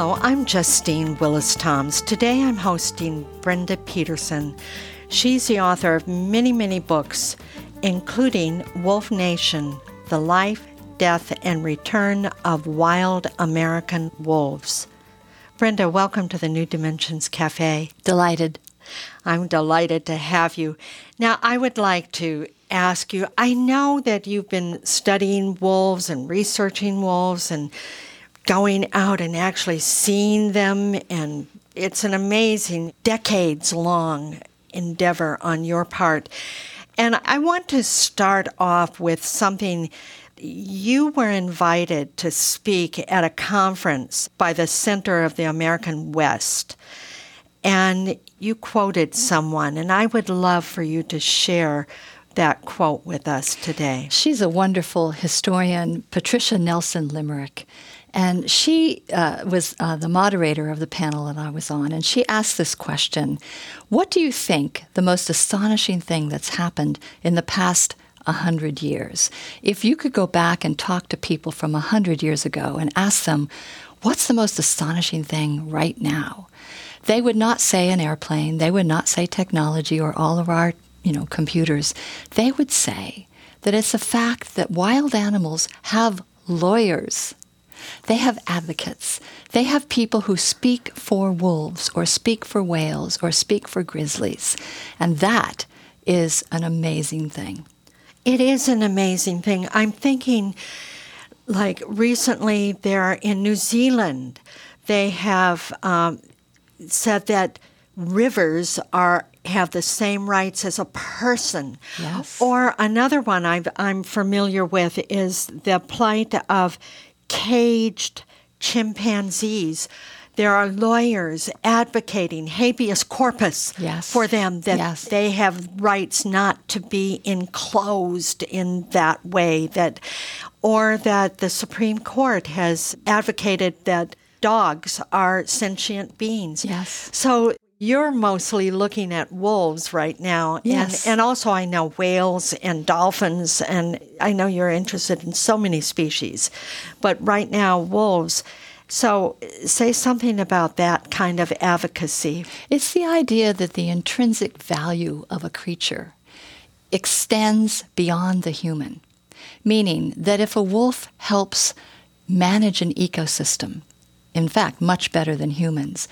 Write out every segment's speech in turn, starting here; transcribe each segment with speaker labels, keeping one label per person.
Speaker 1: Hello, I'm Justine Willis Toms. Today I'm hosting Brenda Peterson. She's the author of many, many books, including Wolf Nation The Life, Death, and Return of Wild American Wolves. Brenda, welcome to the New Dimensions Cafe.
Speaker 2: Delighted.
Speaker 1: I'm delighted to have you. Now, I would like to ask you I know that you've been studying wolves and researching wolves and going out and actually seeing them. And it's an amazing, decades long endeavor on your part. And I want to start off with something. You were invited to speak at a conference by the Center of the American West. And you quoted someone, and I would love for you to share that quote with us today.
Speaker 2: She's a wonderful historian, Patricia Nelson Limerick. And she uh, was uh, the moderator of the panel that I was on, and she asked this question What do you think the most astonishing thing that's happened in the past 100 years? If you could go back and talk to people from 100 years ago and ask them, What's the most astonishing thing right now? They would not say an airplane, they would not say technology or all of our you know, computers. They would say that it's the fact that wild animals have lawyers they have advocates. They have people who speak for wolves or speak for whales or speak for grizzlies. And that is an amazing thing.
Speaker 1: It is an amazing thing. I'm thinking, like recently, there in New Zealand, they have um, said that rivers are have the same rights as a person.
Speaker 2: Yes.
Speaker 1: Or another one i am familiar with is the plight of caged chimpanzees. There are lawyers advocating habeas corpus
Speaker 2: yes.
Speaker 1: for them that
Speaker 2: yes.
Speaker 1: they have rights not to be enclosed in that way that or that the Supreme Court has advocated that dogs are sentient beings.
Speaker 2: Yes.
Speaker 1: So you're mostly looking at wolves right now.
Speaker 2: Yes.
Speaker 1: And, and also, I know whales and dolphins, and I know you're interested in so many species. But right now, wolves. So, say something about that kind of advocacy.
Speaker 2: It's the idea that the intrinsic value of a creature extends beyond the human, meaning that if a wolf helps manage an ecosystem, in fact, much better than humans,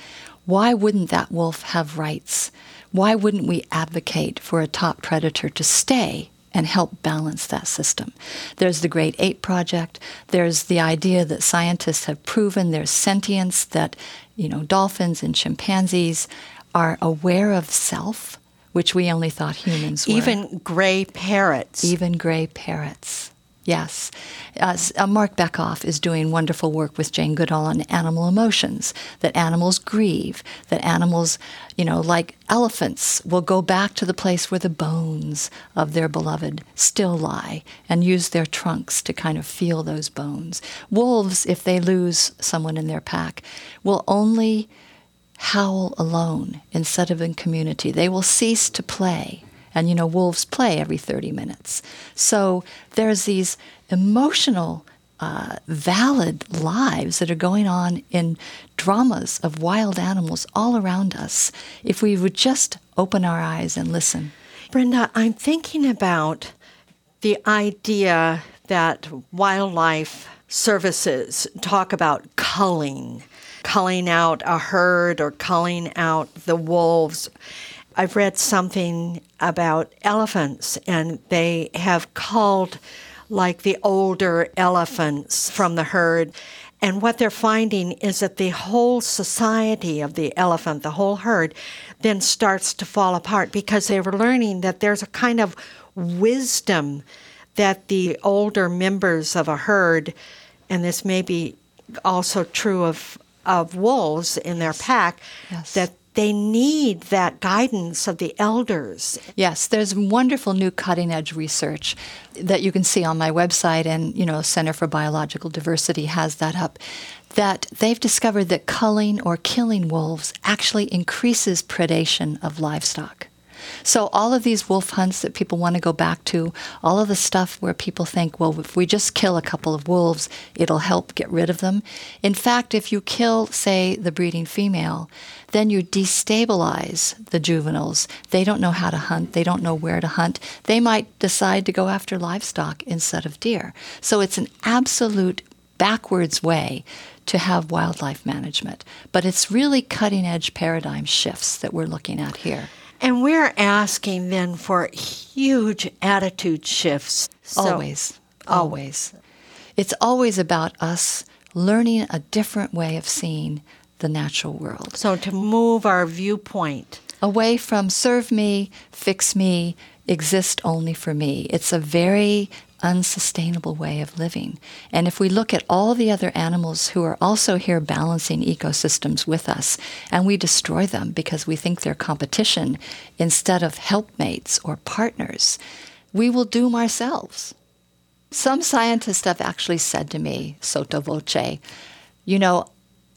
Speaker 2: why wouldn't that wolf have rights? Why wouldn't we advocate for a top predator to stay and help balance that system? There's the Great Ape Project. There's the idea that scientists have proven there's sentience, that, you know, dolphins and chimpanzees are aware of self, which we only thought humans were.
Speaker 1: Even gray parrots.
Speaker 2: Even gray parrots. Yes. Uh, uh, Marc Bekoff is doing wonderful work with Jane Goodall on animal emotions, that animals grieve, that animals, you know, like elephants, will go back to the place where the bones of their beloved still lie and use their trunks to kind of feel those bones. Wolves, if they lose someone in their pack, will only howl alone instead of in community. They will cease to play and you know, wolves play every 30 minutes. So there's these emotional, uh, valid lives that are going on in dramas of wild animals all around us if we would just open our eyes and listen.
Speaker 1: Brenda, I'm thinking about the idea that wildlife services talk about culling, culling out a herd or culling out the wolves. I've read something about elephants, and they have culled like the older elephants from the herd. And what they're finding is that the whole society of the elephant, the whole herd, then starts to fall apart because they were learning that there's a kind of wisdom that the older members of a herd, and this may be also true of, of wolves in their pack,
Speaker 2: yes.
Speaker 1: that they need that guidance of the elders.
Speaker 2: Yes, there's wonderful new cutting edge research that you can see on my website, and you know, Center for Biological Diversity has that up. That they've discovered that culling or killing wolves actually increases predation of livestock. So, all of these wolf hunts that people want to go back to, all of the stuff where people think, well, if we just kill a couple of wolves, it'll help get rid of them. In fact, if you kill, say, the breeding female, then you destabilize the juveniles. They don't know how to hunt, they don't know where to hunt. They might decide to go after livestock instead of deer. So, it's an absolute backwards way to have wildlife management. But it's really cutting edge paradigm shifts that we're looking at here.
Speaker 1: And we're asking then for huge attitude shifts.
Speaker 2: So, always, oh. always. It's always about us learning a different way of seeing the natural world.
Speaker 1: So to move our viewpoint
Speaker 2: away from serve me, fix me, exist only for me. It's a very unsustainable way of living. And if we look at all the other animals who are also here balancing ecosystems with us, and we destroy them because we think they're competition instead of helpmates or partners, we will doom ourselves. Some scientists have actually said to me, sotto voce, you know,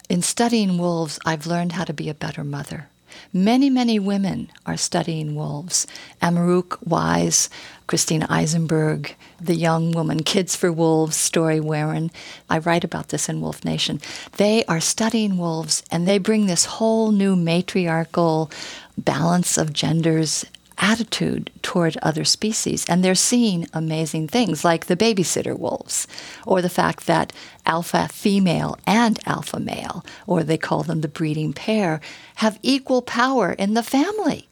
Speaker 2: in studying wolves, I've learned how to be a better mother. Many, many women are studying wolves. Amaroq Weiss, Cristina Eisenberg, the young woman Kids for Wolves, Story Warren. I write about this in Wolf Nation. They are studying wolves and they bring this whole new matriarchal balance of genders attitude toward other species. And they're seeing amazing things like the babysitter wolves, or the fact that alpha female and alpha male, or they call them the breeding pair, have equal power in the family.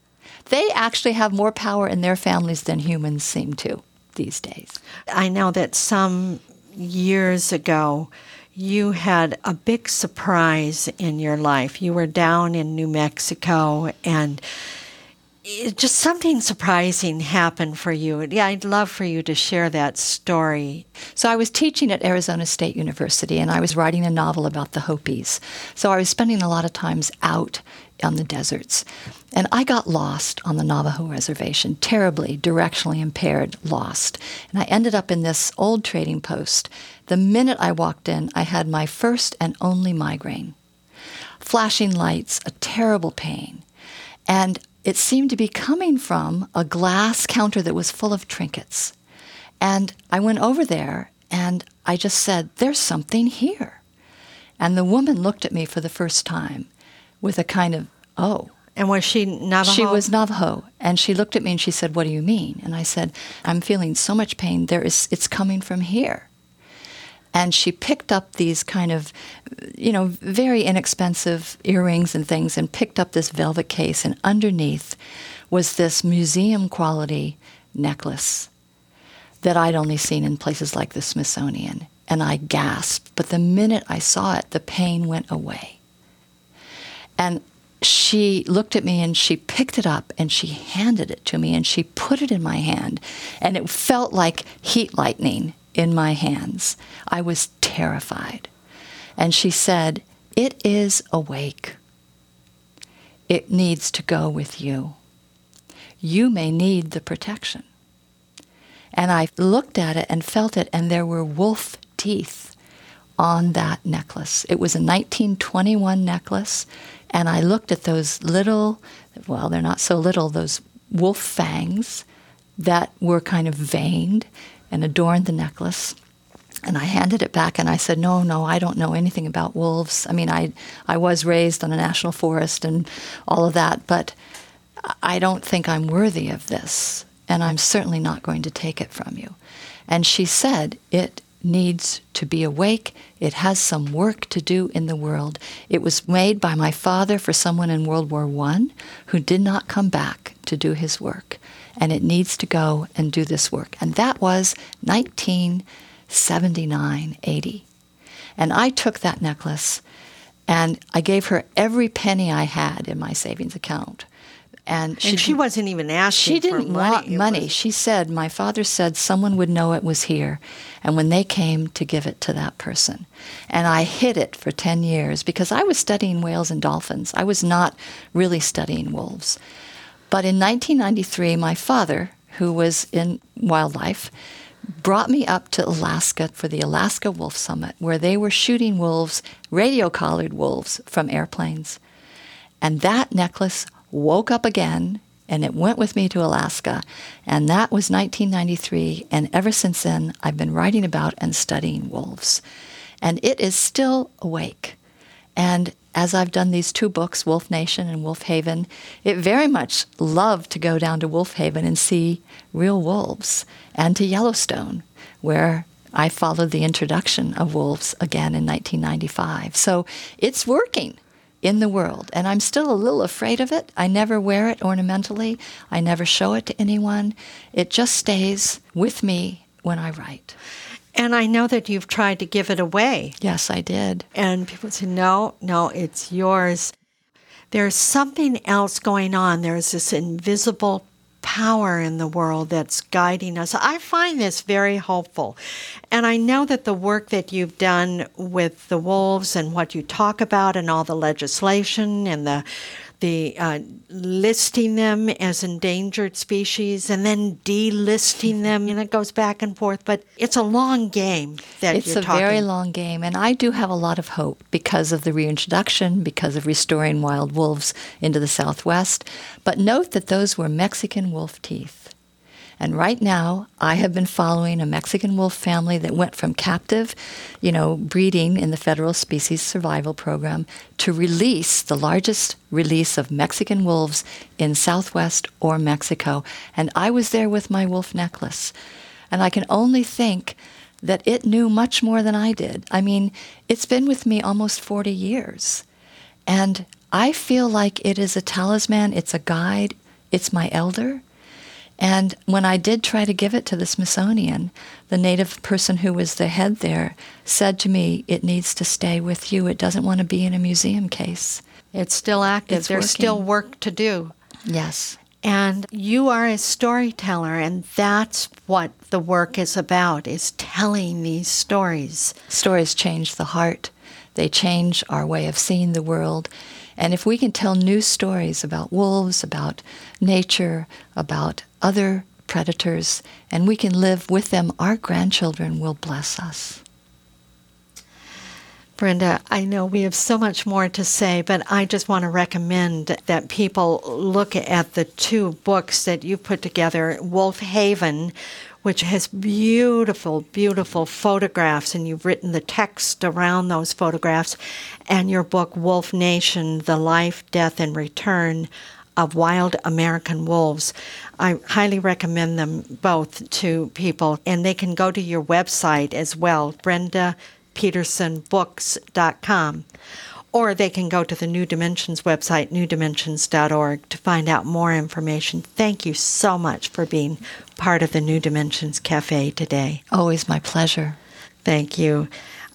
Speaker 2: They actually have more power in their families than humans seem to these days.
Speaker 1: I know that some years ago, you had a big surprise in your life. You were down in New Mexico and it, just something surprising happened for you. Yeah, I'd love for you to share that story.
Speaker 2: So I was teaching at Arizona State University and I was writing a novel about the Hopis. So I was spending a lot of times out on the deserts. And I got lost on the Navajo reservation, terribly directionally impaired, lost. And I ended up in this old trading post. The minute I walked in, I had my first and only migraine. Flashing lights, a terrible pain. And it seemed to be coming from a glass counter that was full of trinkets. And I went over there and I just said, There's something here. And the woman looked at me for the first time with a kind of, Oh.
Speaker 1: And was she Navajo?
Speaker 2: She was Navajo. And she looked at me and she said, What do you mean? And I said, I'm feeling so much pain. There is, it's coming from here and she picked up these kind of, you know, very inexpensive earrings and things and picked up this velvet case, and underneath was this museum quality necklace that I'd only seen in places like the Smithsonian. And I gasped, but the minute I saw it, the pain went away. And she looked at me and she picked it up and she handed it to me and she put it in my hand. And it felt like heat lightning in my hands. I was terrified. And she said, It is awake. It needs to go with you. You may need the protection. And I looked at it and felt it, and there were wolf teeth on that necklace. It was a 1921 necklace, and I looked at those little, well, they're not so little, those wolf fangs that were kind of veined and adorned the necklace. And I handed it back and I said, No, no, I don't know anything about wolves. I mean, I, I was raised on a national forest and all of that, but I don't think I'm worthy of this. And I'm certainly not going to take it from you. And she said, It needs to be awake. It has some work to do in the world. It was made by my father for someone in World War I who did not come back to do his work and it needs to go and do this work. And that was 1979 80. And I took that necklace and I gave her every penny I had in my savings account. And she,
Speaker 1: and she wasn't even asking.
Speaker 2: She didn't
Speaker 1: for money.
Speaker 2: want money. She said, My father said someone would know it was here, and when they came to give it to that person. And I hid it for 10 years because I was studying whales and dolphins. I was not really studying wolves. But in 1993, my father, who was in wildlife, brought me up to Alaska for the Alaska Wolf Summit, where they were shooting wolves, radio collared wolves, from airplanes. And that necklace woke up again and it went with me to Alaska. And that was 1993. And ever since then, I've been writing about and studying wolves. And it is still awake. And as I've done these two books, Wolf Nation and Wolf Haven, it very much loved to go down to Wolf Haven and see real wolves, and to Yellowstone, where I followed the introduction of wolves again in 1995. So it's working in the world, and I'm still a little afraid of it. I never wear it ornamentally, I never show it to anyone. It just stays with me when I write.
Speaker 1: And I know that you've tried to give it away.
Speaker 2: Yes, I did.
Speaker 1: And people say, no, no, it's yours. There's something else going on. There's this invisible power in the world that's guiding us. I find this very hopeful. And I know that the work that you've done with the wolves and what you talk about and all the legislation and the the uh, listing them as endangered species and then delisting them, and it goes back and forth. But it's a long game that
Speaker 2: It's a
Speaker 1: talking.
Speaker 2: very long game, and I do have a lot of hope because of the reintroduction, because of restoring wild wolves into the Southwest. But note that those were Mexican wolf teeth. And right now, I have been following a Mexican wolf family that went from captive, you know, breeding in the Federal Species Survival Program to release, the largest release of Mexican wolves in Southwest or Mexico. And I was there with my wolf necklace. And I can only think that it knew much more than I did. I mean, it's been with me almost 40 years. And I feel like it is a talisman, it's a guide, it's my elder. And when I did try to give it to the Smithsonian, the native person who was the head there said to me, It needs to stay with you. It doesn't want to be in a museum case.
Speaker 1: It's still active.
Speaker 2: It's
Speaker 1: There's
Speaker 2: working.
Speaker 1: still work to do.
Speaker 2: Yes.
Speaker 1: And you are a storyteller, and that's what the work is about, is telling these stories.
Speaker 2: Stories change the heart, they change our way of seeing the world. And if we can tell new stories about wolves, about nature, about other predators, and we can live with them, our grandchildren will bless us.
Speaker 1: Brenda, I know we have so much more to say, but I just want to recommend that people look at the two books that you put together Wolf Haven, which has beautiful, beautiful photographs, and you've written the text around those photographs, and your book Wolf Nation The Life, Death, and Return of Wild American Wolves. I highly recommend them both to people, and they can go to your website as well, BrendaPetersonBooks.com. Or they can go to the New Dimensions website, newdimensions.org, to find out more information. Thank you so much for being part of the New Dimensions Cafe today.
Speaker 2: Always my pleasure.
Speaker 1: Thank you.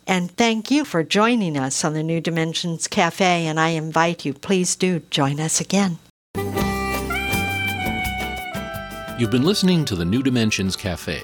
Speaker 1: And thank you for joining us on the New Dimensions Cafe. And I invite you, please do join us again.
Speaker 3: You've been listening to the New Dimensions Cafe.